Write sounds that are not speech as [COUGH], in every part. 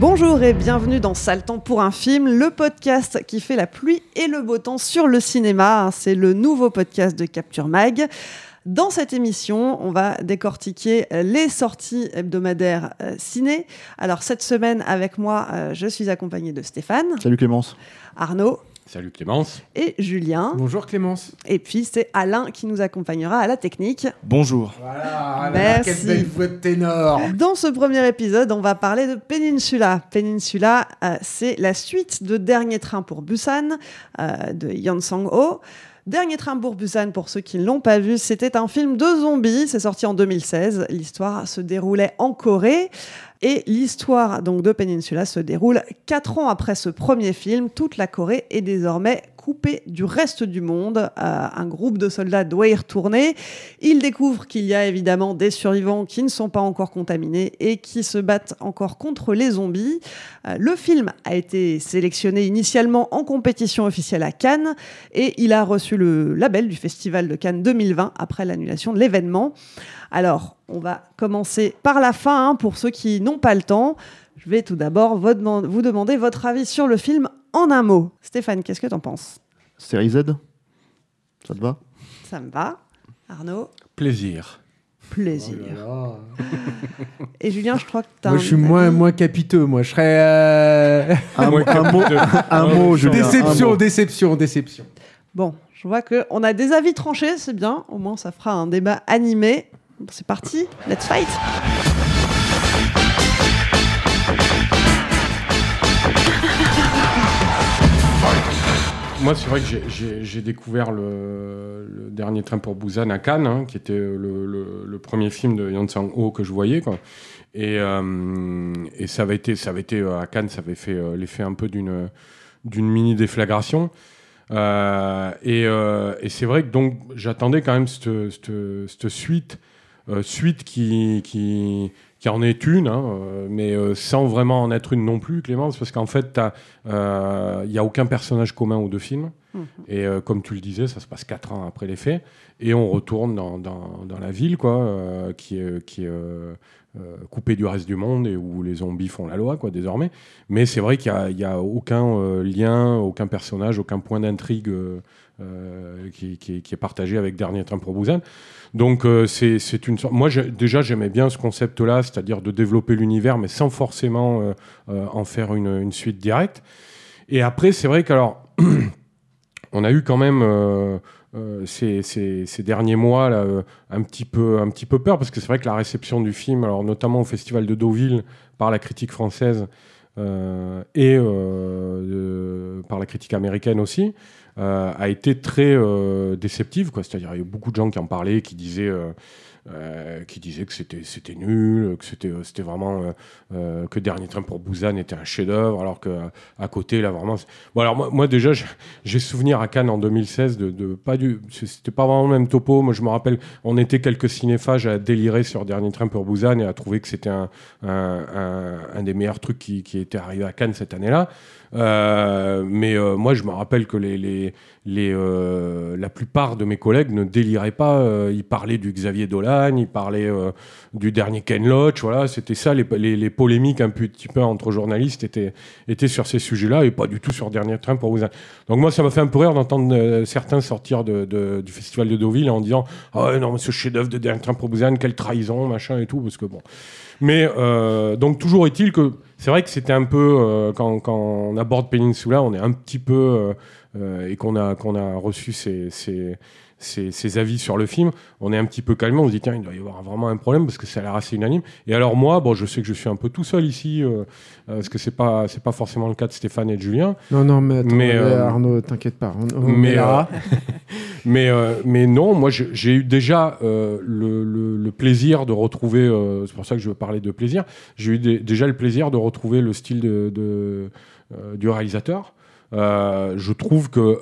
Bonjour et bienvenue dans Sale temps pour un film, le podcast qui fait la pluie et le beau temps sur le cinéma. C'est le nouveau podcast de Capture Mag. Dans cette émission, on va décortiquer les sorties hebdomadaires euh, ciné. Alors cette semaine, avec moi, euh, je suis accompagnée de Stéphane, Salut Clémence. Arnaud Salut Clémence. et Julien. Bonjour Clémence. Et puis c'est Alain qui nous accompagnera à la technique. Bonjour. Voilà, Merci. quelle belle voix de ténor. Dans ce premier épisode, on va parler de Peninsula. Peninsula, euh, c'est la suite de Dernier train pour Busan euh, de Yeon Sang-ho. Dernier train pour Busan, pour ceux qui ne l'ont pas vu, c'était un film de zombies. C'est sorti en 2016. L'histoire se déroulait en Corée. Et l'histoire donc de Peninsula se déroule quatre ans après ce premier film. Toute la Corée est désormais coupée du reste du monde. Un groupe de soldats doit y retourner. Ils découvrent qu'il y a évidemment des survivants qui ne sont pas encore contaminés et qui se battent encore contre les zombies. Euh, le film a été sélectionné initialement en compétition officielle à Cannes et il a reçu le label du Festival de Cannes 2020 après l'annulation de l'événement. Alors, on va commencer par la fin hein, pour ceux qui n'ont pas le temps. Je vais tout d'abord vous demander votre avis sur le film en un mot. Stéphane, qu'est-ce que tu en penses? Série Z? Ça te va? Ça me va. Arnaud, Plaisir. plaisir. [LAUGHS] Et Julien, je crois que tu as Moi, je suis moins, moins capiteux. Moi, je serais. euh, Un, [LAUGHS] Moi, un mot, un mot, un déception, mot. déception, déception. Bon, je vois qu'on a des avis tranchés, c'est bien. Au moins, ça fera un débat animé. C'est parti, let's fight Moi, c'est vrai que j'ai- découvert le, dernier train pour Busan à Cannes, hein, qui était le, premier film de Yeon Sang-ho que je voyais. Euh, et ça avait été, euh, à Cannes, ça avait fait euh, l'effet un peu d'une mini déflagration. Et c'est vrai que donc j'attendais quand même cette, suite, suite qui, qui qui en est une, hein, euh, mais euh, sans vraiment en être une non plus, Clémence, parce qu'en fait, euh, il n'y a aucun personnage commun aux deux films. Mhm. Et euh, comme tu le disais, ça se passe quatre ans après les faits. Et on retourne dans, dans, dans la ville, quoi, euh, qui est, qui est euh, euh, coupée du reste du monde et où les zombies font la loi, quoi, désormais. Mais c'est vrai qu'il n'y a, a aucun euh, lien, aucun personnage, aucun point d'intrigue euh, qui, est partagé avec Dernier Train pour Busan. Donc euh, c'est une sorte... Moi, déjà, j'aimais bien ce concept-là, c'est-à-dire de développer l'univers, mais sans forcément euh, euh, en faire une, suite directe. Et après, c'est vrai qu'alors, [CLEARS THROAT] on a eu quand même ces, ces- derniers mois un, petit peu, un petit peu peur, parce que c'est vrai que la réception du film, alors notamment au Festival de Deauville, par la critique française et par la critique américaine aussi, euh, a été très euh, déceptive. C'est-à-dire, il y a eu beaucoup de gens qui en parlaient, qui disaient, euh, qui disaient que c'était nul, que c'était vraiment que Dernier Train pour Busan était un chef-d'œuvre, alors que à côté là vraiment. Bon alors moi, moi, déjà j'ai- souvenir à Cannes en 2016 de, pas du, c'était pas vraiment le même topo. Moi je me rappelle, on était quelques cinéphages à délirer sur Dernier Train pour Busan et à trouver que c'était un des meilleurs trucs qui, qui était arrivé à Cannes cette année-là. Euh, mais euh, moi, je me rappelle que euh, la plupart de mes collègues ne déliraient pas. ils parlaient du Xavier Dolan, Busan, il parlait euh, du dernier Ken Loach, voilà, c'était ça, les, polémiques un petit peu entre journalistes étaient, sur ces sujets-là et pas du tout sur Dernier Train pour Busan. Donc moi, ça m'a fait un peu rire d'entendre certains sortir du festival de Deauville en disant « Ah non, mais ce chef-d'œuvre de Dernier Train pour Busan, quelle trahison, machin et tout », parce que bon... Mais donc toujours est-il que c'est vrai que c'était un peu euh, quand, quand on aborde Peninsula, on est un petit peu euh, euh, et qu'on a qu'on a reçu ces, ces, ces, ces avis sur le film, on est un petit peu calmé, on se dit tiens il doit y avoir vraiment un problème parce que ça a l'air assez unanime. Et alors moi, bon je sais que je suis un peu tout seul ici euh, parce que c'est pas c'est pas forcément le cas de Stéphane et de Julien. Non, non, mais, attends, Mais, mais, Arnaud, t'inquiète pas. On, on mais, [LAUGHS] mais, euh, mais non, moi j'ai eu déjà euh, le, plaisir de retrouver, euh, c'est pour ça que je veux parler de plaisir, j'ai eu déjà le plaisir de retrouver le style du réalisateur. Je trouve que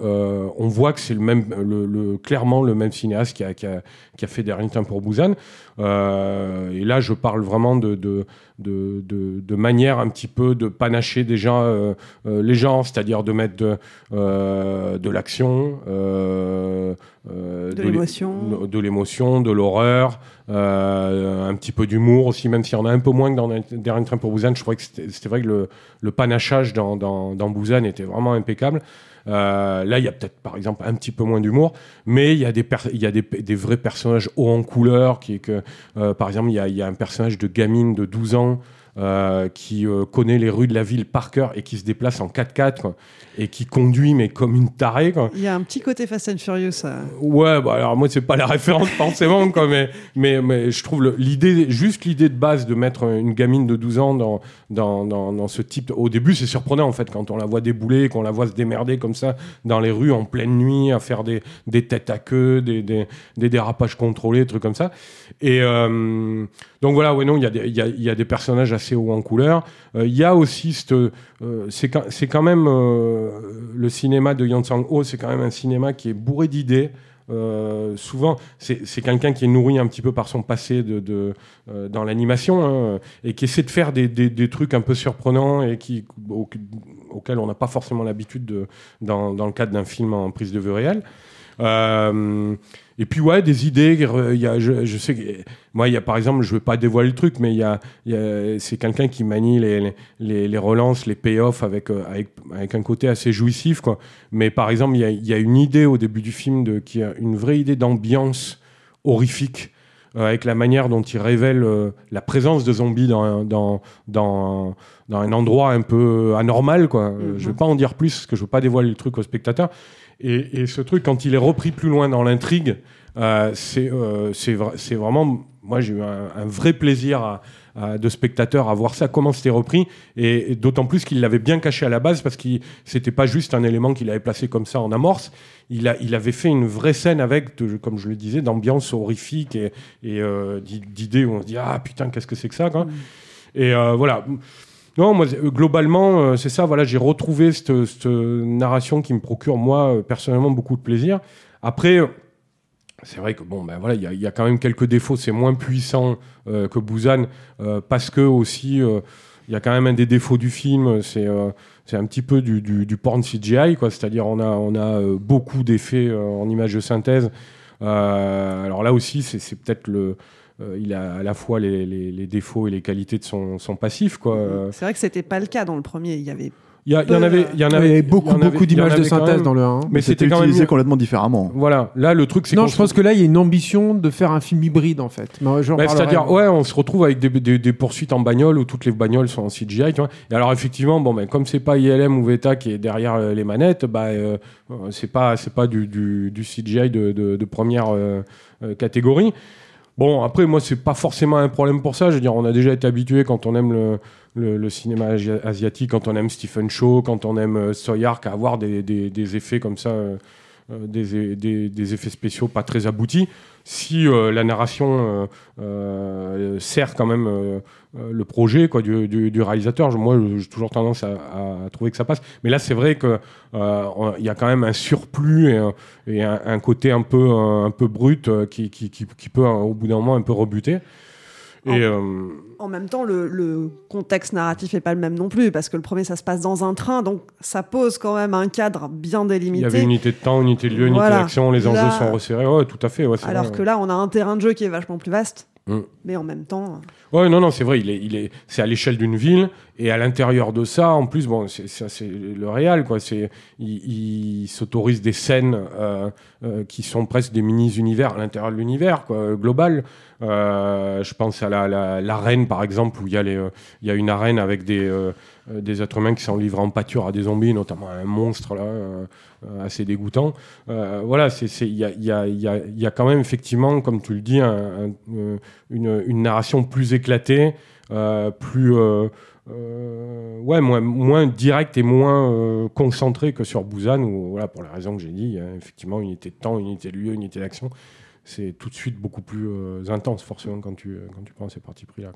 on voit que c'est le même, clairement le même cinéaste qui a, fait Temps pour Busan. Et là, je parle vraiment de, de, de, de manière un petit peu de panacher déjà euh, euh, les genres, c'est-à-dire de mettre de, euh, de l'action, De l'é- l'émotion. de l'émotion, de l'horreur, un petit peu d'humour aussi, même s'il y en a un peu moins que dans Dernier Train pour Busan. Je trouvais que c'était c'était vrai que le, le panachage dans, dans, dans Busan était vraiment impeccable. Euh, là, il y a peut-être, par exemple, un petit peu moins d'humour, mais il y a des, y a des, des vrais personnages hauts en couleur. Qui que, euh, par exemple, il y y a un personnage de gamine de 12 ans euh, qui euh, connaît les rues de la ville par cœur et qui se déplace en 4x4 quoi, et qui conduit, mais comme une tarée. Quoi. Il y a un petit côté Fast and Furious. euh. Ouais, bah alors moi c'est pas la [LAUGHS] référence forcément, quoi, mais, mais, mais je trouve l'idée, juste l'idée de base de mettre une gamine de 12 ans dans, dans, dans, dans ce type. de- Au début, c'est surprenant en fait quand on la voit débouler, qu'on la voit se démerder comme ça dans les rues en pleine nuit, à faire des, des têtes à queue, des, des, des dérapages contrôlés, trucs comme ça. Et euh, donc voilà, ouais, non, il y, a des- il y a, il y a des personnages assez hauts en couleur. Euh, Il y a aussi euh, c'est quand, même euh, le cinéma de Yang Sang-ho, c'est quand même un cinéma qui est bourré d'idées. Souvent, c'est quelqu'un qui est nourri un petit peu par son passé de, dans l'animation hein, et qui essaie de faire des, des, trucs un peu surprenants et qui, au- auxquels on n'a pas forcément l'habitude de- dans, dans le cadre d'un film en prise de vue réelle. Et puis ouais, des idées. euh, y a, je, je sais que moi, il y a par exemple, je veux pas dévoiler le truc, mais il y a, a- c'est quelqu'un qui manie les, les, les relances, les payoffs avec, euh, avec avec un côté assez jouissif quoi. Mais par exemple, il y a, il y a une idée au début du film de qui a une vraie idée d'ambiance horrifique euh, avec la manière dont il révèle euh, la présence de zombies dans un, dans, dans, dans un endroit un peu anormal. Quoi. Euh, Je ne vais pas en dire plus parce que je ne veux pas dévoiler le truc au spectateur. Et, et ce truc, quand il est repris plus loin dans l'intrigue, euh, c'est euh, vraiment... Moi, j'ai eu un, un vrai plaisir à- à- de spectateur à voir ça, comment c'était repris, et, et d'autant plus qu'il l'avait bien caché à la base, parce que c'était pas juste un élément qu'il avait placé comme ça en amorce, il, a, il avait fait une vraie scène avec, de- comme je le disais, d'ambiance horrifique et, et euh, d'i- d'idées où on se dit ah putain qu'est-ce que c'est que ça quoi. Et euh, voilà. Non, moi euh, globalement euh, c'est ça. Voilà, j'ai retrouvé cette, narration qui me procure moi euh, personnellement beaucoup de plaisir. Après. C'est vrai que bon, ben voilà, il y, a- quand même quelques défauts. C'est moins puissant que Busan parce que aussi il y a quand même un des défauts du film. C'est c'est un petit peu du, du, du porn CGI, quoi. C'est-à-dire on a on a beaucoup d'effets en images de synthèse. Euh, alors là aussi, c'est peut-être le euh, il a à la fois les, défauts et les qualités de son, passif, quoi. C'est vrai que c'était pas le cas dans le premier. Il y avait. Il y, a- il y en avait, il y en avait beaucoup, beaucoup d'images de synthèse dans le 1. Mais c'était utilisé complètement différemment. Voilà, là le truc c'est Non, je se- pense que là, il y a une ambition de faire un film hybride, en fait. Bah. C'est-à-dire, ouais, on se retrouve avec des, des- des poursuites en bagnole où toutes les bagnoles sont en CGI. Tu vois. Et alors, effectivement, bon, ben, comme c'est pas ILM ou Veta qui est derrière euh, les manettes, bah, euh, c'est pas, c'est pas du, du, du CGI de, de- de première euh, catégorie. Bon, après, moi, c'est pas forcément un problème pour ça. Je veux dire, on a déjà été habitué quand on aime le, cinéma asia- asiatique, quand on aime Stephen Chow, quand on aime euh, Soyark, à avoir des, effets comme ça, euh, des, des, des effets spéciaux pas très aboutis. Si euh, la narration euh, euh, sert quand même euh, euh, le projet quoi, du, du, réalisateur, moi, j'ai toujours tendance à, trouver que ça passe. Mais là, c'est vrai que euh, on- il y a quand même un surplus et, un- côté un peu, un, peu brut euh, qui, qui, qui, qui peut, euh, au bout d'un moment, un peu rebuter. Et euh, En même temps, le, le contexte narratif est pas le même non plus, parce que le premier, ça se passe dans un train, donc ça pose quand même un cadre bien il délimité. y avait unité de temps, unité de lieu, unité Voilà. d'action, les enjeux Là- sont resserrés. Ouais, tout à fait. Ouais, Alors vrai, que là, on a un terrain de jeu qui est vachement plus vaste, Mm. mais en même temps, Ouais, non, non, c'est vrai, il est, il est, c'est à l'échelle d'une ville, et à l'intérieur de ça, en plus, bon, c'est, ça, c'est le réel, quoi. C'est, il, il s'autorise des scènes euh, euh, qui sont presque des mini-univers à l'intérieur de l'univers, quoi, global. Euh, je pense à la, la- l'arène, par exemple, où il y a les, euh, il y a une arène avec des, euh, euh, des êtres humains qui sont livrés en pâture à des zombies, notamment un monstre là, euh, euh, assez dégoûtant. Euh, voilà, il y a, quand même effectivement, comme tu le dis, euh, une, narration plus éclatée, euh, plus euh, euh, moins, moins directe et moins euh, concentrée que sur Busan, où pour les raisons que j'ai dit, a effectivement unité de temps, unité de lieu, unité d'action. C'est tout de suite beaucoup plus euh, intense, forcément, quand tu, quand tu prends ces partis pris-là.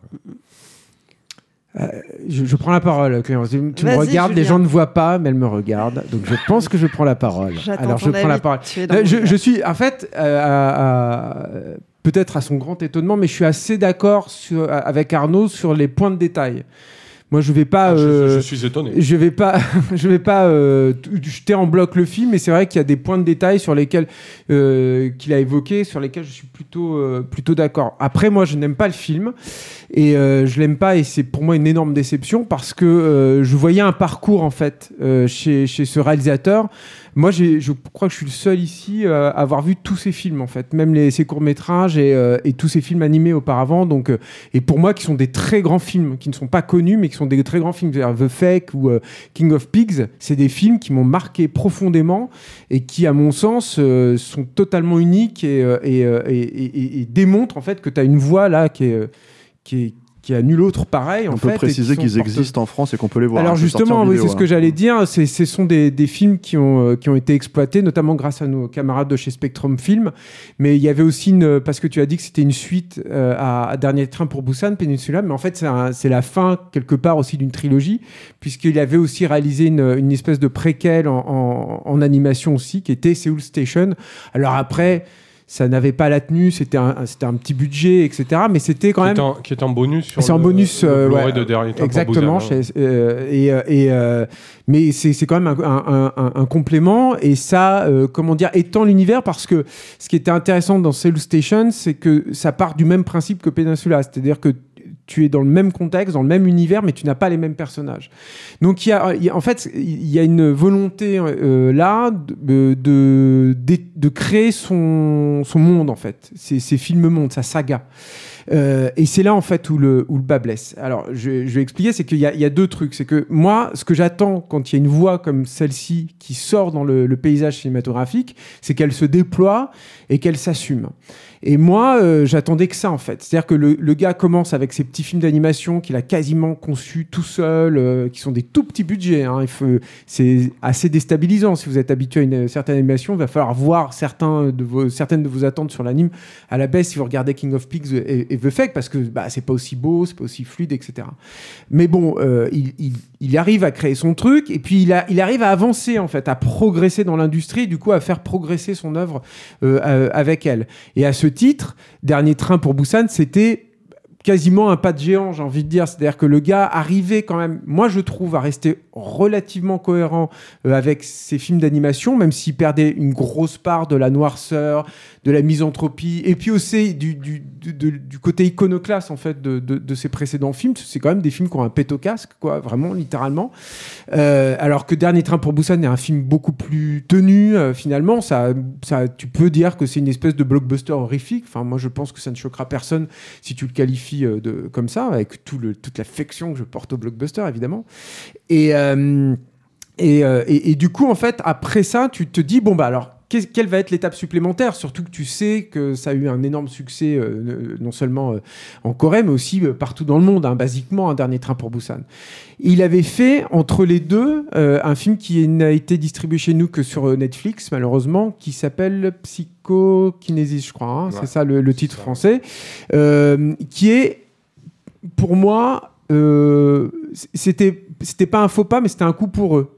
Euh, je, je prends la parole, Clémence. Tu, tu me regardes, les Julien. gens ne voient pas, mais elle me regarde. Donc je pense que je prends la parole. Alors je prends la parole. Euh, je, je suis, en fait, euh, peut-être à son grand étonnement, mais je suis assez d'accord sur- avec Arnaud sur les points de détail. Moi, je vais pas. Ah, je- euh, je suis étonné. Je vais pas, [LAUGHS] je vais pas euh, jeter en bloc le film, mais c'est vrai qu'il y a des points de détail sur lesquels euh, qu'il a évoqués, sur lesquels je suis plutôt euh, plutôt d'accord. Après, moi, je n'aime pas le film et euh, je l'aime pas et c'est pour moi une énorme déception parce que euh, je voyais un parcours en fait euh, chez chez ce réalisateur. Moi, je crois que je suis le seul ici euh, à avoir vu tous ces films en fait, même les, ses courts métrages et, euh, et tous ces films animés auparavant. Donc, euh, et pour moi, qui sont des très grands films, qui ne sont pas connus, mais qui sont des très grands films, The Fake ou King of Pigs, c'est des films qui m'ont marqué profondément et qui, à mon sens, sont totalement uniques et, démontrent en fait que tu as une voix là qui est qui a nul autre pareil On peut préciser qui qu'ils existent en France et qu'on peut les voir. alors hein, sorti justement, oui, c'est ce que hein. j'allais dire. Ce sont des, des films qui ont, euh, qui ont été exploités, notamment grâce à nos camarades de chez Spectrum Film. Mais il y avait aussi une, parce que tu as dit que c'était une suite euh, à, à Dernier Train pour Busan, Peninsula. Mais en fait, c'est la fin quelque part aussi d'une trilogie, puisqu'il avait aussi réalisé une, une espèce de préquel en, en- en animation aussi, qui était Seoul Station. Alors après. Ça n'avait pas la tenue, c'était un, c'était un petit budget, etc. Mais c'était quand Qui même. est en- qui est en bonus sur C'est en bonus. le euh, ouais, de Dernier Temps Exactement. Chez- euh, et, euh, et, euh, mais c'est c'est quand même un, un- un- un complément et ça, euh, comment dire, étend l'univers parce que ce qui était intéressant dans Cell Station, c'est que ça part du même principe que Peninsula, c'est-à-dire que tu es dans le même contexte, dans le même univers, mais tu n'as pas les mêmes personnages. Donc il y a, en fait, il y a une volonté euh, là de, de, de, de créer son, son monde en fait, ses, ses films mondes, sa saga. Euh, et c'est là en fait où le, où le bas blesse. Alors je, vais expliquer, c'est qu'il y, y a deux trucs. C'est que moi, ce que j'attends quand il y a une voix comme celle-ci qui sort dans le, paysage cinématographique, c'est qu'elle se déploie et qu'elle s'assume. Et moi, euh, j'attendais que ça en fait. C'est-à-dire que le, le gars commence avec ses petits films d'animation qu'il a quasiment conçus tout seul, euh, qui sont des tout petits budgets. hein. C'est assez déstabilisant si vous êtes habitué à une certaine animation. Il va falloir voir certains de vos, certaines de vos attentes sur l'anime à la baisse si vous regardez King of Pigs et The Fake parce que bah, c'est pas aussi beau, c'est pas aussi fluide, etc. Mais bon, euh, il, il- arrive à créer son truc et puis il, a, il arrive à avancer en fait, à progresser dans l'industrie, du coup à faire progresser son œuvre euh, euh, avec elle. Et à ce titre, Dernier Train pour Busan, c'était quasiment un pas de géant, j'ai envie de dire. C'est-à-dire que le gars arrivait quand même, moi je trouve, à rester relativement cohérent euh, avec ses films d'animation, même s'il perdait une grosse part de la noirceur, de la misanthropie, et puis aussi du, côté iconoclaste en fait de, ses précédents films. C'est quand même des films qui ont un pet au casque, quoi, vraiment, littéralement. Euh, alors que Dernier Train pour Busan est un film beaucoup plus tenu, euh, finalement. Ça, tu peux dire que c'est une espèce de blockbuster horrifique. Enfin, moi, je pense que ça ne choquera personne si tu le qualifies de, comme ça, avec toute l'affection que je porte au blockbuster, évidemment. Et, euh, et, euh, et- et du coup, en fait, après ça, tu te dis, bon, bah alors, quelle va être l'étape supplémentaire? Surtout que tu sais que ça a eu un énorme succès, euh, non seulement euh, en Corée, mais aussi euh, partout dans le monde, hein, basiquement, un dernier train pour Busan. Il avait fait, entre les deux, un film qui n'a été distribué chez nous que sur Netflix, malheureusement, qui s'appelle Psychokinésis, je crois. hein, Ouais, c'est ça le, le titre français. qui est, pour moi, c'était c'était pas un faux pas, mais c'était un coup pour eux.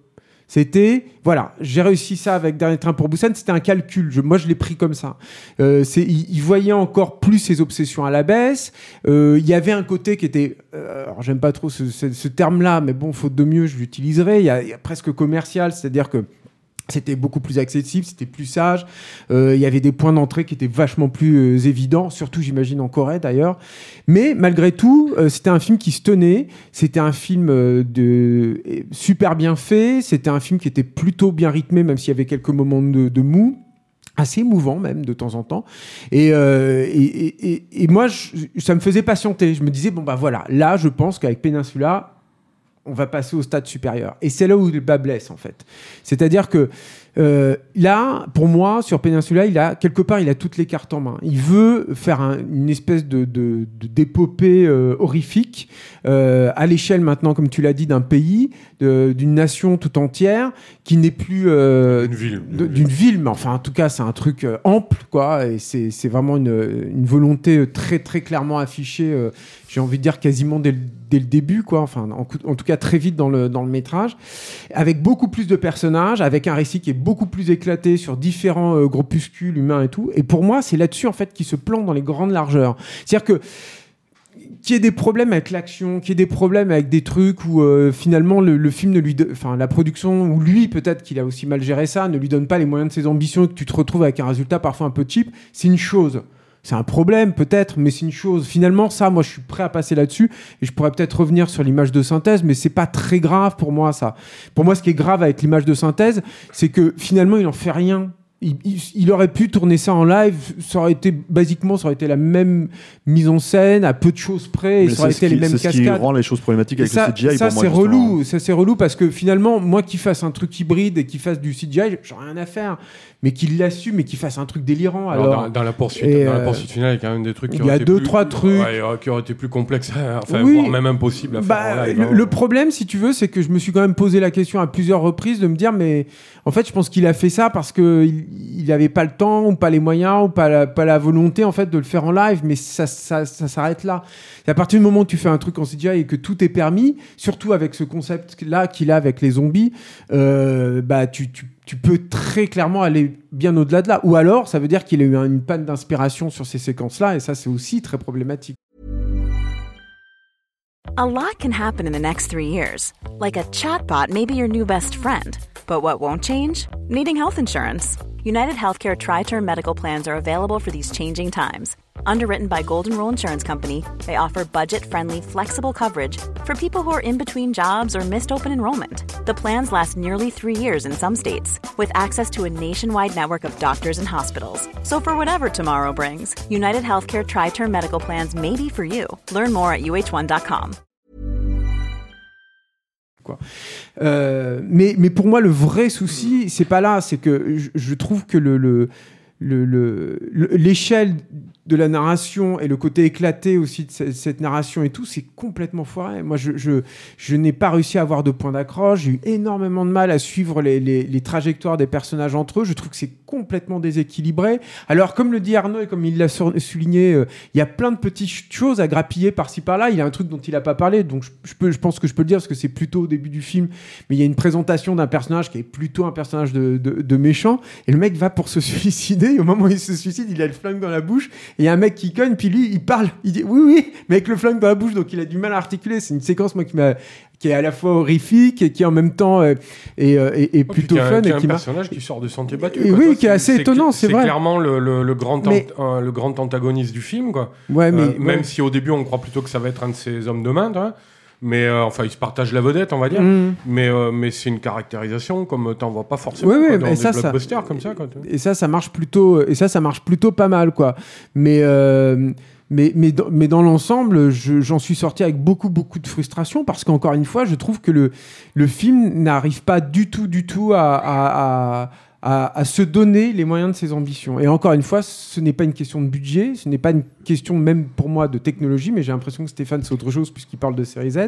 C'était, voilà, j'ai réussi ça avec Dernier Train pour Busan, c'était un calcul. Je- moi, je l'ai pris comme ça. Euh, il, voyait encore plus ses obsessions à la baisse. Euh, il y avait un côté qui était, euh, alors j'aime pas trop ce, terme-là, mais bon, faute de mieux, je l'utiliserai. Il il y a presque commercial, c'est-à-dire que c'était beaucoup plus accessible, c'était plus sage. Euh, il y avait des points d'entrée qui étaient vachement plus euh, évidents, surtout j'imagine en Corée d'ailleurs. Mais malgré tout, euh, c'était un film qui se tenait. C'était un film euh, de super bien fait. C'était un film qui était plutôt bien rythmé, même s'il y avait quelques moments de, de mou assez émouvant même de temps en temps et, euh, et- et- et moi je- ça me faisait patienter je me disais bon bah voilà là je pense qu'avec Peninsula on va passer au stade supérieur. Et c'est là où le bas blesse, en fait. C'est-à-dire que euh, là, pour moi, sur Peninsula, il a quelque part, il a toutes les cartes en main. Il veut faire un- une espèce de, d'épopée euh, horrifique euh, à l'échelle maintenant, comme tu l'as dit, d'un pays, d'une nation tout entière, qui n'est plus euh, Une ville. d'une ville, mais enfin, en tout cas, c'est un truc ample, quoi. Et c'est, vraiment une, une volonté très, très clairement affichée. j'ai envie de dire quasiment dès le, dès le début, quoi. Enfin, en tout cas, très vite dans le, dans le métrage, avec beaucoup plus de personnages, avec un récit qui est beaucoup plus éclaté sur différents euh, groupuscules humains et tout. Et pour moi, c'est là-dessus, en fait, qu'il se plante dans les grandes largeurs. C'est-à-dire que qu'il y ait des problèmes avec l'action, qu'il y ait des problèmes avec des trucs où euh, finalement le, film ne lui, enfin la production ou lui peut-être qu'il a aussi mal géré ça, ne lui donne pas les moyens de ses ambitions et que tu te retrouves avec un résultat parfois un peu cheap, c'est une chose. C'est un problème peut-être, mais c'est une chose. Finalement, ça, moi, je suis prêt à passer là-dessus et je pourrais peut-être revenir sur l'image de synthèse, mais c'est pas très grave pour moi ça. Pour moi, ce qui est grave avec l'image de synthèse, c'est que finalement, il en fait rien. Il, il- il aurait pu tourner ça en live, ça aurait été basiquement, ça aurait été la même mise en scène à peu de choses près, et ça aurait été les qui- mêmes c'est ce qui cascades. rend les choses problématiques avec ça, le CGI ça pour moi. c'est relou, ça c'est relou parce que finalement, moi qui fasse un truc hybride et qui fasse du CGI, j'en ai rien à faire. Mais qu'il l'assume et qu'il fasse un truc délirant. Alors, Alors, dans, dans la poursuite, Et, dans la euh, poursuite finale, il y a quand même des trucs qui il y auraient a été deux, plus- trois trucs. ouais, qui auraient été plus complexes, à- [LAUGHS] enfin, Oui. voire même impossibles à faire Bah, en live. le, hein. le problème, si tu veux, c'est que je me suis quand même posé la question à plusieurs reprises de me dire, mais en fait, je pense qu'il a fait ça parce que il n'avait pas le temps ou pas les moyens ou pas la, pas la volonté en fait de le faire en live. Mais ça, ça, ça s'arrête là. Et à partir du moment où tu fais un truc en CGI et que tout est permis, surtout avec ce concept-là qu'il a avec les zombies, euh, bah tu, tu, tu peux très clairement aller bien au-delà de là. Ou alors, ça veut dire qu'il a eu un- une panne d'inspiration sur ces séquences-là, et ça, c'est aussi très problématique. A lot can happen in the next three years. Like a chatbot may be your new best friend. But what won't change? Needing health insurance. United Healthcare Tri Term Medical Plans are available for these changing times. Underwritten by Golden Rule Insurance Company, they offer budget friendly, flexible coverage for people who are in between jobs or missed open enrollment. The plans last nearly three years in some states, with access to a nationwide network of doctors and hospitals. So for whatever tomorrow brings, United Healthcare Tri Term Medical Plans may be for you. Learn more at uh1.com. Quoi. Euh, mais, mais pour moi, le vrai souci, c'est pas là. C'est que je, je trouve que le- le- l'échelle de la narration et le côté éclaté aussi de cette, narration et tout, c'est complètement foiré. Moi, je, je, n'ai pas réussi à avoir de point d'accroche. J'ai eu énormément de mal à suivre les, les- trajectoires des personnages entre eux. Je trouve que c'est complètement déséquilibré. Alors, comme le dit Arnaud et comme il l'a souligné, euh, il y a plein de petites ch- choses à grappiller par-ci par-là. Il y a un truc dont il n'a pas parlé, donc je, je peux, je pense que je peux le dire parce que c'est plutôt au début du film. Mais il y a une présentation d'un personnage qui est plutôt un personnage de, de- de méchant. Et le mec va pour se [LAUGHS] suicider. Et au moment où il se suicide, il a le flingue dans la bouche. Et il y a un mec qui cogne, puis lui, il parle. Il dit oui, oui, mais avec le flingue dans la bouche, donc il a du mal à articuler. C'est une séquence, moi, qui m'a qui est à la fois horrifique et qui en même temps euh, est, euh, est- est Oh, plutôt fun qu'il y et qui un personnage qui sort de sentier battu. Et quoi. oui, qui est assez étonnant, c'est vrai. C'est clairement le, le- le grand, Mais- euh, le grand antagoniste du film, quoi. Ouais, mais- Euh, même si au début on croit plutôt que ça va être un de ses hommes de main, tu vois. Mais euh, enfin, il se partage la vedette, on va dire. Mm. Mais, euh, mais c'est une caractérisation comme t'en vois pas forcément Oui, oui, quoi, dans mais des ça, ça- blockbusters comme ça. Quoi, tu vois. et ça ça marche plutôt et ça ça marche plutôt pas mal quoi mais euh, mais, mais, dans, mais dans l'ensemble, je- j'en suis sorti avec beaucoup, beaucoup de frustration parce qu'encore une fois, je trouve que le, le film n'arrive pas du tout, du tout à, à, à- à- se donner les moyens de ses ambitions. Et encore une fois, ce n'est pas une question de budget, ce n'est pas une question même pour moi de technologie, mais j'ai l'impression que Stéphane, c'est autre chose puisqu'il parle de série Z.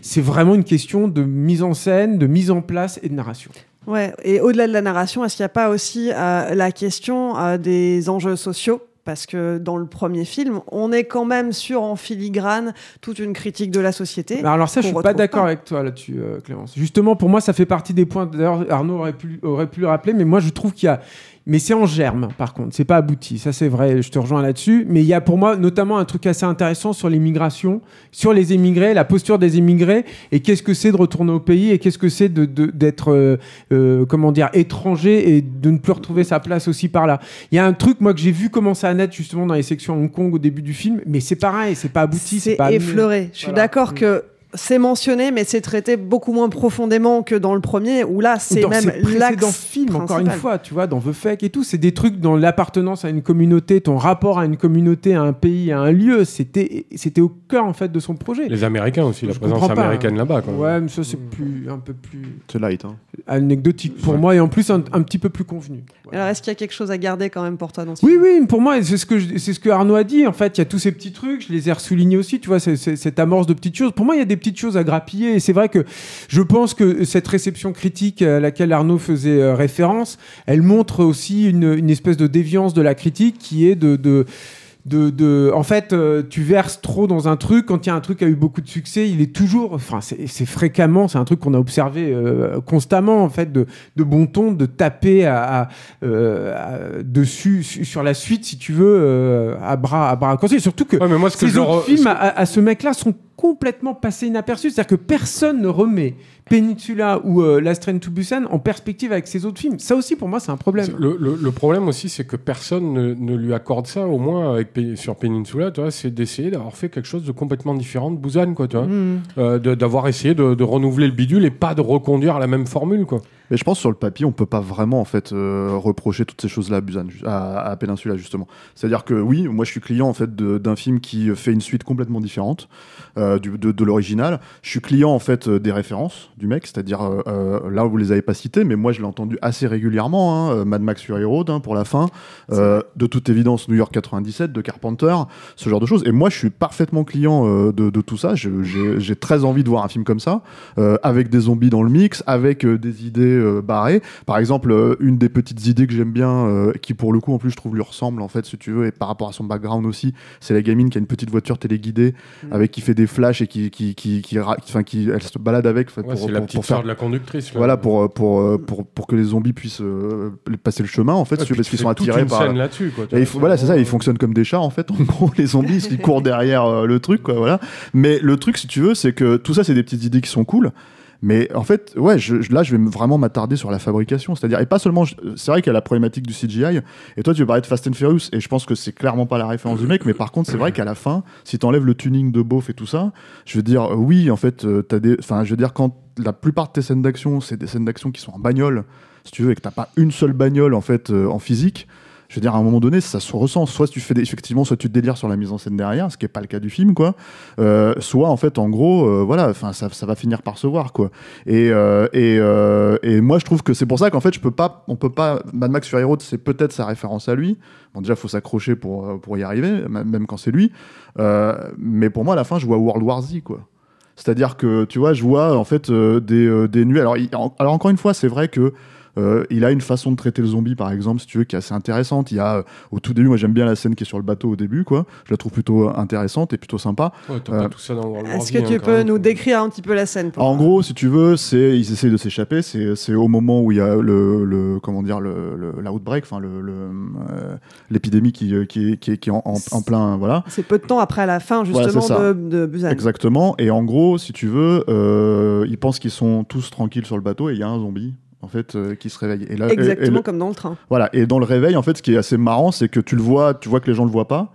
C'est vraiment une question de mise en scène, de mise en place et de narration. Ouais, et au-delà de la narration, est-ce qu'il n'y a pas aussi euh, la question euh, des enjeux sociaux parce que dans le premier film, on est quand même sur en filigrane toute une critique de la société. Alors ça, je suis pas d'accord avec toi là-dessus, euh, Clémence. Justement, pour moi, ça fait partie des points. D'ailleurs, Arnaud aurait pu, aurait pu le rappeler, mais moi, je trouve qu'il y a. Mais c'est en germe, par contre. C'est pas abouti. Ça, c'est vrai. Je te rejoins là-dessus. Mais il y a pour moi, notamment, un truc assez intéressant sur l'immigration, sur les émigrés, la posture des émigrés, et qu'est-ce que c'est de retourner au pays, et qu'est-ce que c'est de- d'être, euh, euh, comment dire, étranger et de ne plus retrouver sa place aussi par là. Il y a un truc, moi, que j'ai vu commencer à naître justement dans les sections Hong Kong au début du film, mais c'est pareil, c'est pas abouti, c'est amené. effleuré. Je suis Voilà. d'accord Mm. que c'est mentionné, mais c'est traité beaucoup moins profondément que dans le premier, où là, c'est dans même l'axe films, encore une fois, tu vois, dans The Fake et tout, c'est des trucs dans l'appartenance à une communauté, ton rapport à une communauté, à un pays, à un lieu, c'était c'était au cœur en fait de son projet. Les Américains aussi, la Je présence américaine là-bas. Ouais, mais ça c'est plus un peu plus C'est light. Hein. anecdotique pour moi et en plus un, un petit peu plus convenu. Alors, est-ce qu'il y a quelque chose à garder quand même pour toi dans ce Oui, oui, pour moi, c'est ce que je- ce que Arnaud a dit. En fait, il y a tous ces petits trucs, je les ai soulignés aussi. Tu vois, c'est- cette amorce de petites choses. Pour moi, il y a des petites choses à grappiller. Et c'est vrai que je pense que cette réception critique à laquelle Arnaud faisait euh, référence, elle montre aussi une, espèce de déviance de la critique qui est de de, de- en fait, euh, tu verses trop dans un truc. Quand il y a un truc qui a eu beaucoup de succès, il est toujours, enfin, c'est fréquemment, c'est un truc qu'on a observé euh, constamment, en fait, de, de bon ton, de taper à, à, euh, à- dessus su- sur la suite, si tu veux, à bras à bras. Surtout que mais moi, ce que ces je autres re- films à, à ce mec-là sont complètement passés inaperçus. C'est-à-dire que personne ne remet Peninsula ou euh, Last Train to Busan en perspective avec ces autres films. Ça aussi, pour moi, c'est un problème. Le, le- le problème aussi, c'est que personne ne, ne lui accorde ça, au moins avec, sur Peninsula, c'est d'essayer d'avoir fait quelque chose de complètement différent de Busan, quoi, tu vois. Mm. Euh, d'avoir essayé de, de renouveler le bidule et pas de reconduire la même formule, quoi. Mais je pense sur le papier, on peut pas vraiment en fait euh, reprocher toutes ces choses-là à Busan, à, à Peninsula justement. C'est-à-dire que oui, moi je suis client en fait d'un film qui fait une suite complètement différente euh, du- de, de l'original. Je suis client en fait euh, des références du mec, c'est-à-dire euh, là où vous les avez pas citées, mais moi je l'ai entendu assez régulièrement. hein, Mad Max Fury Road hein, pour la fin, de toute évidence New York 97 de Carpenter, ce genre de choses. Et moi je suis parfaitement client de, de tout ça. J'ai très envie de voir un film comme ça, avec des zombies dans le mix, avec des idées euh, barrées. Par exemple, euh, une des petites idées que j'aime bien, euh, qui pour le coup en plus je trouve lui ressemble en fait, si tu veux, et par rapport à son background aussi, c'est la gamine qui a une petite voiture téléguidée Mm. avec qui fait des flashs et qui qui qui qui, qui elle se balade avec Ouais, pour, c'est pour- la pour petite faire sœur de la conductrice. là. voilà pour pour, pour pour que les zombies puissent euh, passer le chemin en fait Ouais, si tu veux, puis parce qu'ils sont attirés par scène là-dessus, quoi, Et voilà c'est ça ils fonctionnent comme des chats en fait en [LAUGHS] gros les zombies ils courent derrière euh, le truc quoi voilà mais le truc si tu veux c'est que tout ça c'est des petites idées qui sont cool mais en fait, ouais, là, je vais vraiment m'attarder sur la fabrication. C'est-à-dire, et pas seulement, c'est vrai qu'il y a la problématique du CGI, et toi, tu veux parler de Fast and Furious, et je pense que c'est clairement pas la référence du mec, mais par contre, c'est vrai qu'à la fin, si t'enlèves le tuning de beauf et tout ça, je veux dire, oui, en fait, euh, t'as des, enfin, je veux dire, quand la plupart de tes scènes d'action, c'est des scènes d'action qui sont en bagnole, si tu veux, et que t'as pas une seule bagnole, en fait, euh, en physique, je veux dire, à un moment donné, ça se ressent. Soit tu fais effectivement, soit tu te délires sur la mise en scène derrière, ce qui est pas le cas du film, quoi. Euh, soit, en fait, en gros, euh, voilà, enfin, ça, va finir par se voir, quoi. Et, euh, et, et moi, je trouve que c'est pour ça qu'en fait, je peux on peut pas. Mad Max Fury Road, c'est peut-être sa référence à lui. Bon, déjà, faut s'accrocher pour, pour y arriver, même quand c'est lui. Mais pour moi, à la fin, je vois World War Z, quoi. C'est-à-dire que, tu vois, je vois en fait des, des nuits. Alors, alors, encore une fois, c'est vrai que euh, il a une façon de traiter le zombie, par exemple, si tu veux, qui est assez intéressante. Il y a, euh, au tout début, moi j'aime bien la scène qui est sur le bateau au début, quoi. Je la trouve plutôt euh, intéressante et plutôt sympa. Ouais, Euh, Est-ce que hein, tu quand peux même. nous décrire un petit peu la scène pour En gros, si tu veux, c'est ils essayent de s'échapper. C'est c'est au moment où il y a le, le comment dire le, le l'outbreak, enfin le le, euh, l'épidémie qui qui est qui est, qui est en, en, en plein voilà. C'est peu de temps après la fin justement de, de Busan. Exactement. Et en gros, si tu veux, euh, ils pensent qu'ils sont tous tranquilles sur le bateau et il y a un zombie en fait euh, qui se réveille. Et là, et- et Exactement le- comme dans le train. Voilà. Et dans le réveil, en fait, ce qui est assez marrant, c'est que tu le vois, tu vois que les gens le voient pas.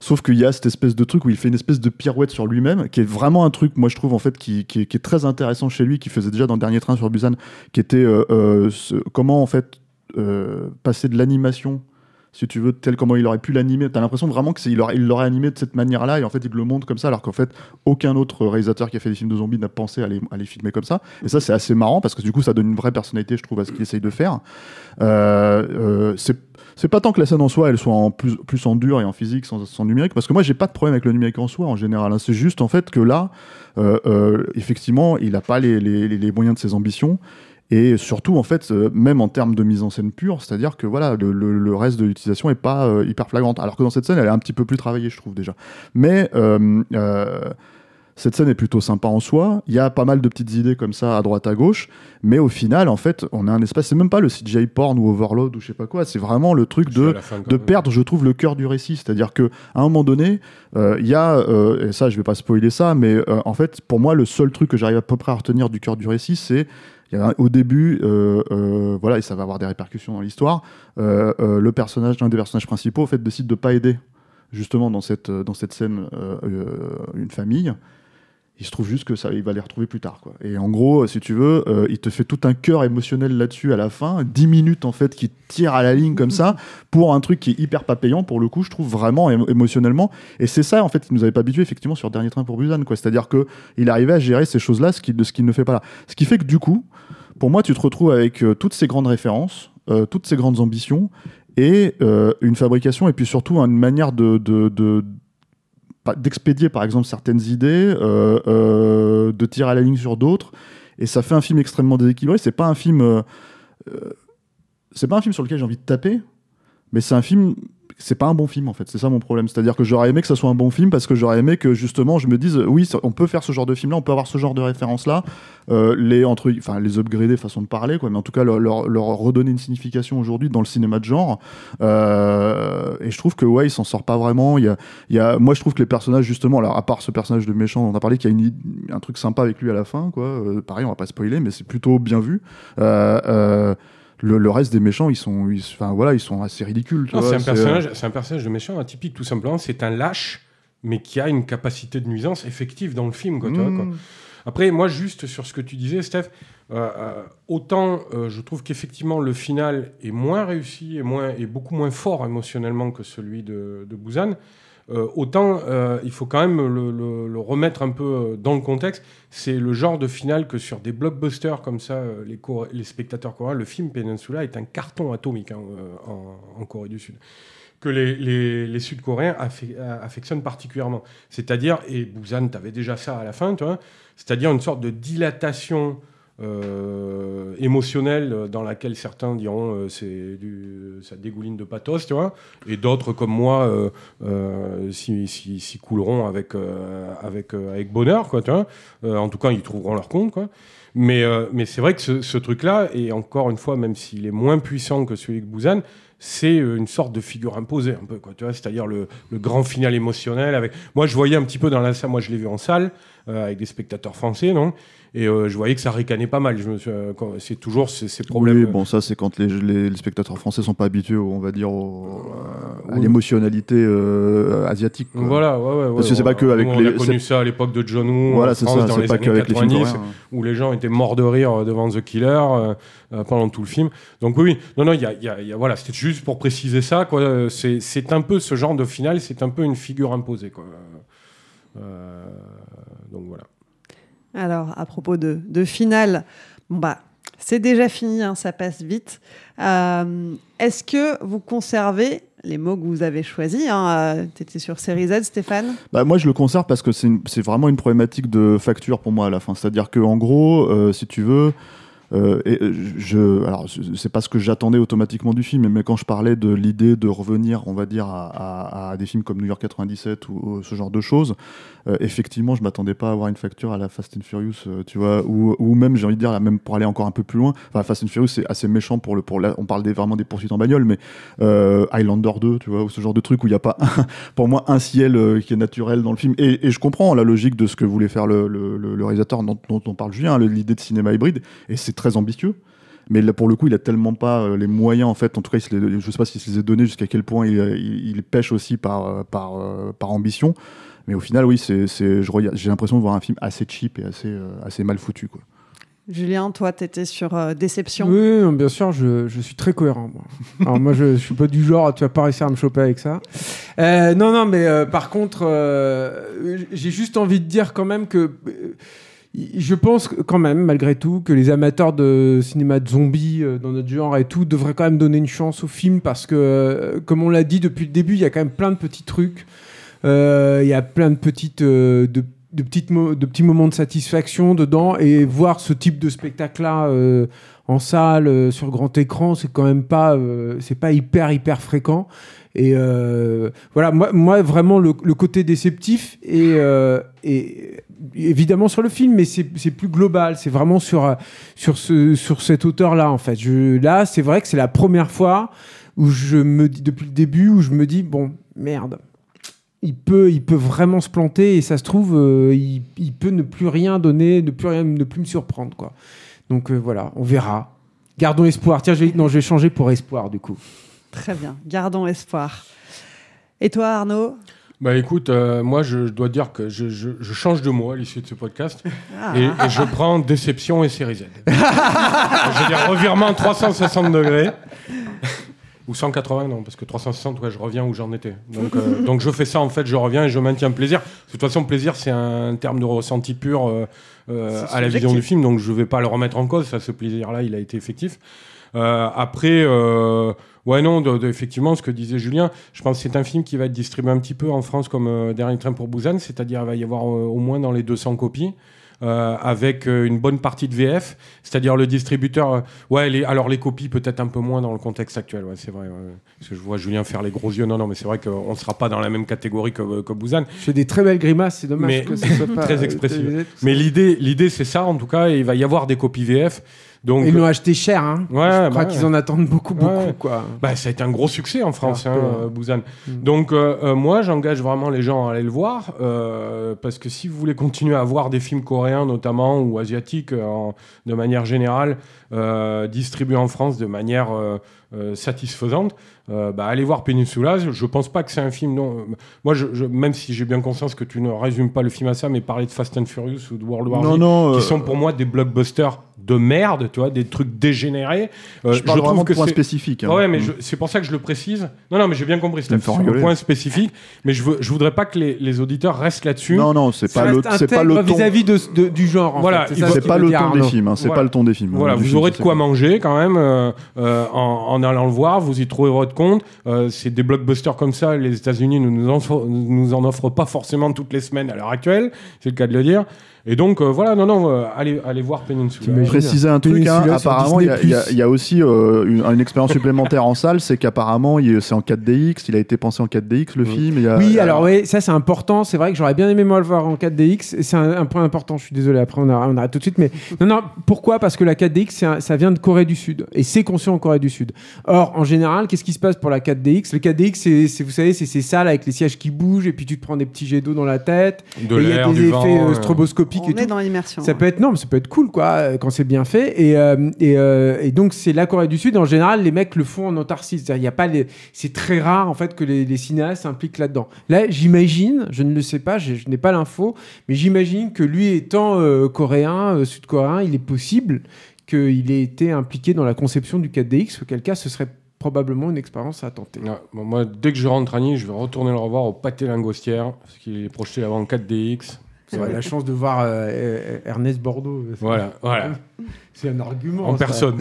Sauf qu'il y a cette espèce de truc où il fait une espèce de pirouette sur lui-même, qui est vraiment un truc, moi je trouve en fait, qui, qui est, qui est très intéressant chez lui, qui faisait déjà dans le dernier train sur Busan, qui était euh, euh, ce- comment en fait passer de l'animation, si tu veux, tel comment il aurait pu l'animer. T'as l'impression vraiment qu'il aurait, il l'aurait animé de cette manière-là, et en fait il le montre comme ça, alors qu'en fait aucun autre réalisateur qui a fait des films de zombies n'a pensé à les, filmer comme ça. Et ça c'est assez marrant parce que du coup ça donne une vraie personnalité, je trouve, à ce qu'il essaye de faire. Euh, euh, c'est pas tant que la scène en soi elle soit plus, en dur et en physique sans, numérique parce que moi j'ai pas de problème avec le numérique en soi en général hein. c'est juste en fait que là euh, effectivement il a pas les moyens de ses ambitions Et surtout, en fait, euh, même en termes de mise en scène pure, c'est-à-dire que voilà, le, le- le reste de l'utilisation est pas euh, hyper flagrante. Alors que dans cette scène, elle est un petit peu plus travaillée, je trouve déjà. Mais euh, cette scène est plutôt sympa en soi. Il y a pas mal de petites idées comme ça à droite à gauche, mais au final, en fait, on a un espace. C'est même pas le CGI porn ou Overload ou je sais pas quoi. C'est vraiment le truc de de perdre, je trouve, le cœur du récit. C'est-à-dire que à un moment donné, euh, il y a euh, et ça, je vais pas spoiler ça, mais euh, en fait, pour moi, le seul truc que j'arrive à peu près à retenir du cœur du récit, c'est au début, euh, euh, voilà, et ça va avoir des répercussions dans l'histoire. euh, le personnage, l'un des personnages principaux, fait, décide de pas aider justement dans cette scène une famille. Il se trouve juste que ça, il va les retrouver plus tard, quoi. Et en gros, si tu veux, euh, il te fait tout un cœur émotionnel là-dessus à la fin, 10 minutes en fait qui tire à la ligne comme ça pour un truc qui est hyper pas payant pour le coup, je trouve vraiment émo- émotionnellement. Et c'est ça en fait qui nous avait pas habitué effectivement sur Dernier Train pour Busan, quoi. C'est-à-dire que il arrivait à gérer ces choses-là, ce qu'il ne fait pas là. Ce qui fait que du coup, pour moi, tu te retrouves avec euh, toutes ces grandes références, euh, toutes ces grandes ambitions et euh, une fabrication et puis surtout une manière de, de, de- d'expédier par exemple certaines idées, euh, euh, de tirer à la ligne sur d'autres, et ça fait un film extrêmement déséquilibré. C'est pas un film, euh, c'est pas un film sur lequel j'ai envie de taper, mais c'est un film. C'est pas un bon film en fait, c'est ça mon problème. C'est-à-dire que j'aurais aimé que ça soit un bon film parce que j'aurais aimé que justement je me dise euh, oui, on peut faire ce genre de film là, on peut avoir ce genre de référence là, euh, les entre, enfin les upgrader façon de parler quoi, mais en tout cas leur, leur, redonner une signification aujourd'hui dans le cinéma de genre. Euh, et je trouve que ouais, il s'en sort pas vraiment. Il y a, il y a, moi je trouve que les personnages justement, alors à part ce personnage de méchant dont on a parlé, qu'il y a une, un truc sympa avec lui à la fin quoi. Euh, pareil, on va pas spoiler, mais c'est plutôt bien vu. Euh, euh, le, le reste des méchants, ils sont, ils- enfin voilà, ils sont assez ridicules. c'est un, c'est, personnage, un personnage de méchant atypique, tout simplement. C'est un lâche, mais qui a une capacité de nuisance effective dans le film. Quoi, tu vois, quoi. Mm. Après, moi, juste sur ce que tu disais, Steph, euh, euh, autant euh, je trouve qu'effectivement le final est moins réussi et, moins, et beaucoup moins fort émotionnellement que celui de, de Busan. Euh, autant euh, il faut quand même le, remettre un peu euh, dans le contexte. C'est le genre de final que sur des blockbusters comme ça, les, spectateurs coréens, le film Peninsula est un carton atomique hein, en, Corée du Sud que les, Sud-Coréens affe- affectionnent particulièrement. C'est-à-dire, et Busan, tu avais déjà ça à la fin, c'est-à-dire une sorte de dilatation euh, émotionnelle dans laquelle certains diront euh, c'est du, ça dégouline de pathos, tu vois, et d'autres comme moi euh, euh, s'y couleront avec, euh, avec, avec bonheur, quoi, tu vois. En tout cas, ils trouveront leur compte, quoi. Mais, mais c'est vrai que ce, truc-là, et encore une fois, même s'il est moins puissant que celui de Busan, c'est une sorte de figure imposée, un peu, quoi, tu vois, c'est-à-dire le, grand final émotionnel. Avec... Moi, je voyais un petit peu dans la salle, moi, je l'ai vu en salle, avec des spectateurs français, non? Et euh, je voyais que ça ricanait pas mal. Euh, c'est toujours ces, ces problèmes. Oui, bon, ça, c'est quand les, les- les spectateurs français sont pas habitués, on va dire, au- à oui. l'émotionnalité euh, asiatique. quoi. Voilà, ouais, ouais, ouais. Parce que c'est pas que avec on les. a connu ça à l'époque de John Woo Voilà, en c'est ça, dans c'est les pas années qu'avec les films 90 coréens, hein. où les gens étaient morts de rire euh, devant The Killer euh, euh, pendant tout le film. Donc oui, non, non, il y a, il y a- il y a- voilà, c'était juste pour préciser ça, quoi. Euh, C'est, c'est un peu ce genre de final, c'est un peu une figure imposée, quoi. Euh, donc voilà. Alors, à propos de, de finale, bon bah, c'est déjà fini, hein, ça passe vite. Euh, Est-ce que vous conservez les mots que vous avez choisis hein, Tu étais sur Série Z, Stéphane? Bah, moi, je le conserve parce que c'est vraiment une problématique de facture pour moi à la fin. C'est-à-dire que en gros, euh, si tu veux. Euh, et euh, je, alors, c'est- pas ce que j'attendais automatiquement du film, mais quand je parlais de l'idée de revenir, on va dire, à, des films comme New York 97 ou, ce genre de choses, euh, effectivement, je m'attendais pas à avoir une facture à la Fast and Furious, tu vois, ou, même, j'ai envie de dire, même pour aller encore un peu plus loin. Enfin, Fast and Furious, c'est assez méchant pour le, pour la- on parle vraiment des poursuites en bagnole, mais Highlander 2, tu vois, ou ce genre de truc où il n'y a pas, [LAUGHS] pour moi, un ciel qui est naturel dans le film. Et, je comprends la logique de ce que voulait faire le, réalisateur dont, on parle Julien, le- l'idée de cinéma hybride, et c'est très ambitieux. Mais là, pour le coup, il a tellement pas euh, les moyens, en fait. En tout cas, il les- je sais pas s'il se les a donnés, jusqu'à quel point il, il, il pêche aussi par, euh, par, euh, par ambition. Mais au final, oui, c'est, j'ai l'impression de voir un film assez cheap et assez, euh, assez mal foutu. Quoi. Julien, toi, tu étais sur euh, Déception? Oui, non, bien sûr, je, je suis très cohérent. Moi. Alors moi, je, je suis pas du genre, tu vas pas réussir à me choper avec ça. Euh, non, non, mais euh, par contre, euh, j'ai juste envie de dire quand même que euh, je pense quand même, malgré tout, que les amateurs de cinéma de zombies euh, dans notre genre et tout devraient quand même donner une chance au film parce que, euh, comme on l'a dit depuis le début, il y a quand même plein de petits trucs. Euh, Il y a plein de petites, de, petites de petits moments de satisfaction dedans et voir ce type de spectacle-là en salle, sur grand écran, c'est quand même pas, c'est pas hyper, hyper fréquent. Et euh, voilà, moi, moi vraiment, le, côté déceptif est, euh, évidemment sur le film, mais c'est plus global. C'est vraiment sur, sur, ce, sur cette hauteur-là, en fait. Là, c'est vrai que c'est la première fois où je me depuis le début, où je me dis, bon, merde. Il peut, il peut vraiment se planter et ça se trouve, euh, il, peut ne plus rien donner, ne plus rien, ne plus me surprendre, quoi. Donc voilà, on verra. Gardons espoir. Tiens, je vais, non, je vais changer pour espoir, du coup. Très bien, gardons espoir. Et toi, Arnaud? Bah écoute, euh, moi je, je dois dire que je, je- je change de mot à l'issue de ce podcast Ah. et, et je prends déception et série Z. [LAUGHS] je veux dire revirement 360 degrés. Ou 180, non, parce que 360, ouais, je reviens où j'en étais. Donc, euh, donc je fais ça, en fait, je reviens et je maintiens le plaisir. De toute façon, plaisir, c'est un terme de ressenti pur euh, à la vision du film, donc je vais pas le remettre en cause. Ça, ce plaisir-là, il a été effectif. Euh, après, euh, ouais, non, de- de- effectivement, ce que disait Julien, je pense que c'est un film qui va être distribué un petit peu en France comme euh, Dernier train pour Busan, c'est-à-dire il va y avoir au moins dans les 200 copies. euh, avec une bonne partie de VF, c'est-à-dire le distributeur. euh, ouais, les, alors les copies peut-être un peu moins dans le contexte actuel. Ouais, c'est vrai. ouais. Parce que je vois Julien faire les gros yeux. Non, non, mais c'est vrai qu'on ne sera pas dans la même catégorie que, que Busan. Je fais des très belles grimaces, c'est dommage Mais que ce soit [LAUGHS] pas très expressif. Mais l'idée, l'idée, c'est ça en tout cas. Et il va y avoir des copies VF. Donc, Ils l'ont acheté cher, hein. Ouais, je bah crois ouais. qu'ils en attendent beaucoup, beaucoup, Ouais. quoi. Bah, ça a été un gros succès en France, hein, euh, Busan. Donc, euh, euh, moi, j'engage vraiment les gens à aller le voir, euh, parce que si vous voulez continuer à voir des films coréens, notamment, ou asiatiques, en- de manière générale, euh, distribués en France de manière satisfaisante, euh, bah, allez voir Peninsula. Je je pense pas que c'est un film. Non, euh, moi, je, je- même si j'ai bien conscience que tu ne résumes pas le film à ça, mais parler de Fast and Furious ou de World War Non, Z, non, euh, qui sont pour moi des blockbusters de merde, tu vois, des trucs dégénérés. Euh, Je parle trouve vraiment de que c'est- spécifiques, hein. Ouais, mais Mm. je- c'est pour ça que je le précise. Non, non, mais j'ai bien compris. C'est rigoler. point spécifique, mais je veux, je voudrais pas que les, les auditeurs restent là-dessus. Non, non, c'est pas le, c'est pas le ton. vis-à-vis de, de- du genre. en Voilà, fait. ce C'est pas le ton des films, hein, c'est Voilà. pas le ton des films. Voilà, vous film, aurez de quoi manger quand même euh, euh, en, en allant le voir. Vous y trouverez compte. Euh, c'est des blockbusters comme ça. Les États-Unis ne nous en offrent pas forcément toutes les semaines à l'heure actuelle. C'est le cas de le dire. Et donc euh, voilà, non, non, euh, allez, allez voir Peninsula. T'imagines préciser un truc, hein, apparemment il y, y y a aussi euh, une, une expérience supplémentaire en salle, c'est qu'apparemment c'est en 4DX, il a été pensé en 4DX le film. il y a- Oui, alors oui, ça c'est important. C'est vrai que j'aurais bien aimé moi le voir en 4DX. Et C'est un, un point important. Je suis désolé. Après on arrête, on arrête tout de suite. Mais non, non. Pourquoi? Parce que la 4DX, c'est un- ça vient de Corée du Sud et c'est conçu en Corée du Sud. Or, en général, qu'est-ce qui se passe pour la 4DX Le 4DX, c'est, vous savez, c'est ces salles avec les sièges qui bougent et puis tu te prends des petits jets d'eau dans la tête. De et il y a des effets vent, On et est tout. dans l'immersion. Ça ouais. peut être non, mais ça peut être cool quoi quand c'est bien fait et euh, et, euh, et donc c'est la Corée du Sud en général les mecs le font en autarcie c'est-à-dire il y a pas les c'est très rare en fait que les, les cinéastes s'impliquent là-dedans. Là j'imagine, je ne le sais pas, je, je n'ai pas l'info, mais j'imagine que lui étant euh, coréen, euh, sud-coréen, il est possible qu'il ait été impliqué dans la conception du 4DX, auquel cas ce serait probablement une expérience à tenter. Ouais, bon, moi, dès que je rentre à Nice, je vais retourner le revoir au pâté Lingostière, parce qu'il est projeté avant en 4DX. Vous avez la [LAUGHS] chance de voir euh, Ernest Bordeaux. Voilà, voilà. [LAUGHS] C'est un argument. En ça. personne.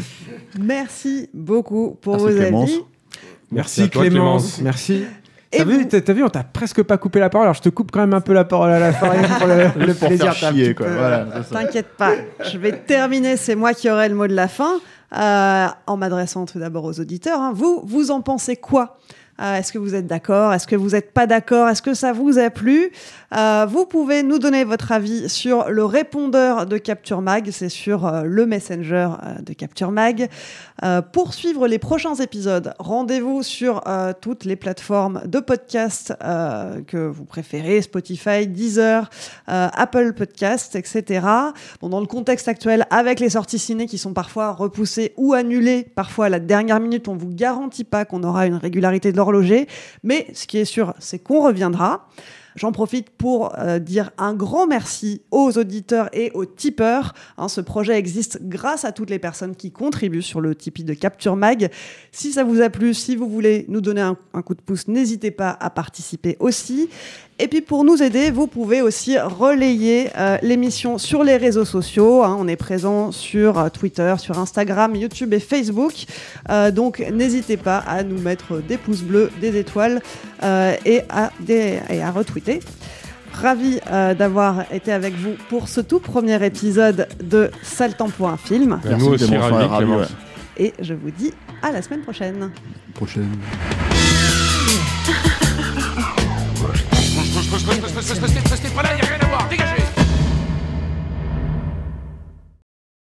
Merci beaucoup pour Merci vos Clémence. avis. Merci, à toi, Clémence. Merci. T'as vu, vous t'as t'as vu, on t'a presque pas coupé la parole. Alors je te coupe quand même un peu la parole à la fin pour le, le pour plaisir. Voilà. T'inquiète pas, je vais terminer, c'est moi qui aurai le mot de la fin, euh, en m'adressant tout d'abord aux auditeurs. hein. Vous, vous en pensez quoi Euh, Est-ce que vous êtes d'accord? Est-ce que vous n'êtes pas d'accord? Est-ce que ça vous a plu? Euh, Vous pouvez nous donner votre avis sur le répondeur de Capture Mag, c'est sur euh, le messenger de Capture Mag. Pour suivre les prochains épisodes, rendez-vous sur toutes les plateformes de podcast que vous préférez, Spotify, Deezer, Apple Podcast, etc. Bon, dans le contexte actuel, avec les sorties ciné qui sont parfois repoussées ou annulées, parfois à la dernière minute, on vous garantit pas qu'on aura une régularité de mais ce qui est sûr, c'est qu'on reviendra. J'en profite pour euh, dire un grand merci aux auditeurs et aux tipeurs. Hein, ce projet existe grâce à toutes les personnes qui contribuent sur le Tipeee de Capture Mag. Si ça vous a plu, si vous voulez nous donner un coup de pouce, n'hésitez pas à participer aussi. Et puis pour nous aider, vous pouvez aussi relayer euh, l'émission sur les réseaux sociaux. hein. on est présent sur euh, Twitter, sur Instagram, YouTube et Facebook. Euh, donc n'hésitez pas à nous mettre des pouces bleus, des étoiles euh, et, à des- et à retweeter. Ravi euh, d'avoir été avec vous pour ce tout premier épisode de Sale temps pour un film. Et nous aussi, ravi. Et je vous dis à la semaine prochaine. Prochaine. C'était pas là, il n'y a rien à voir. Dégage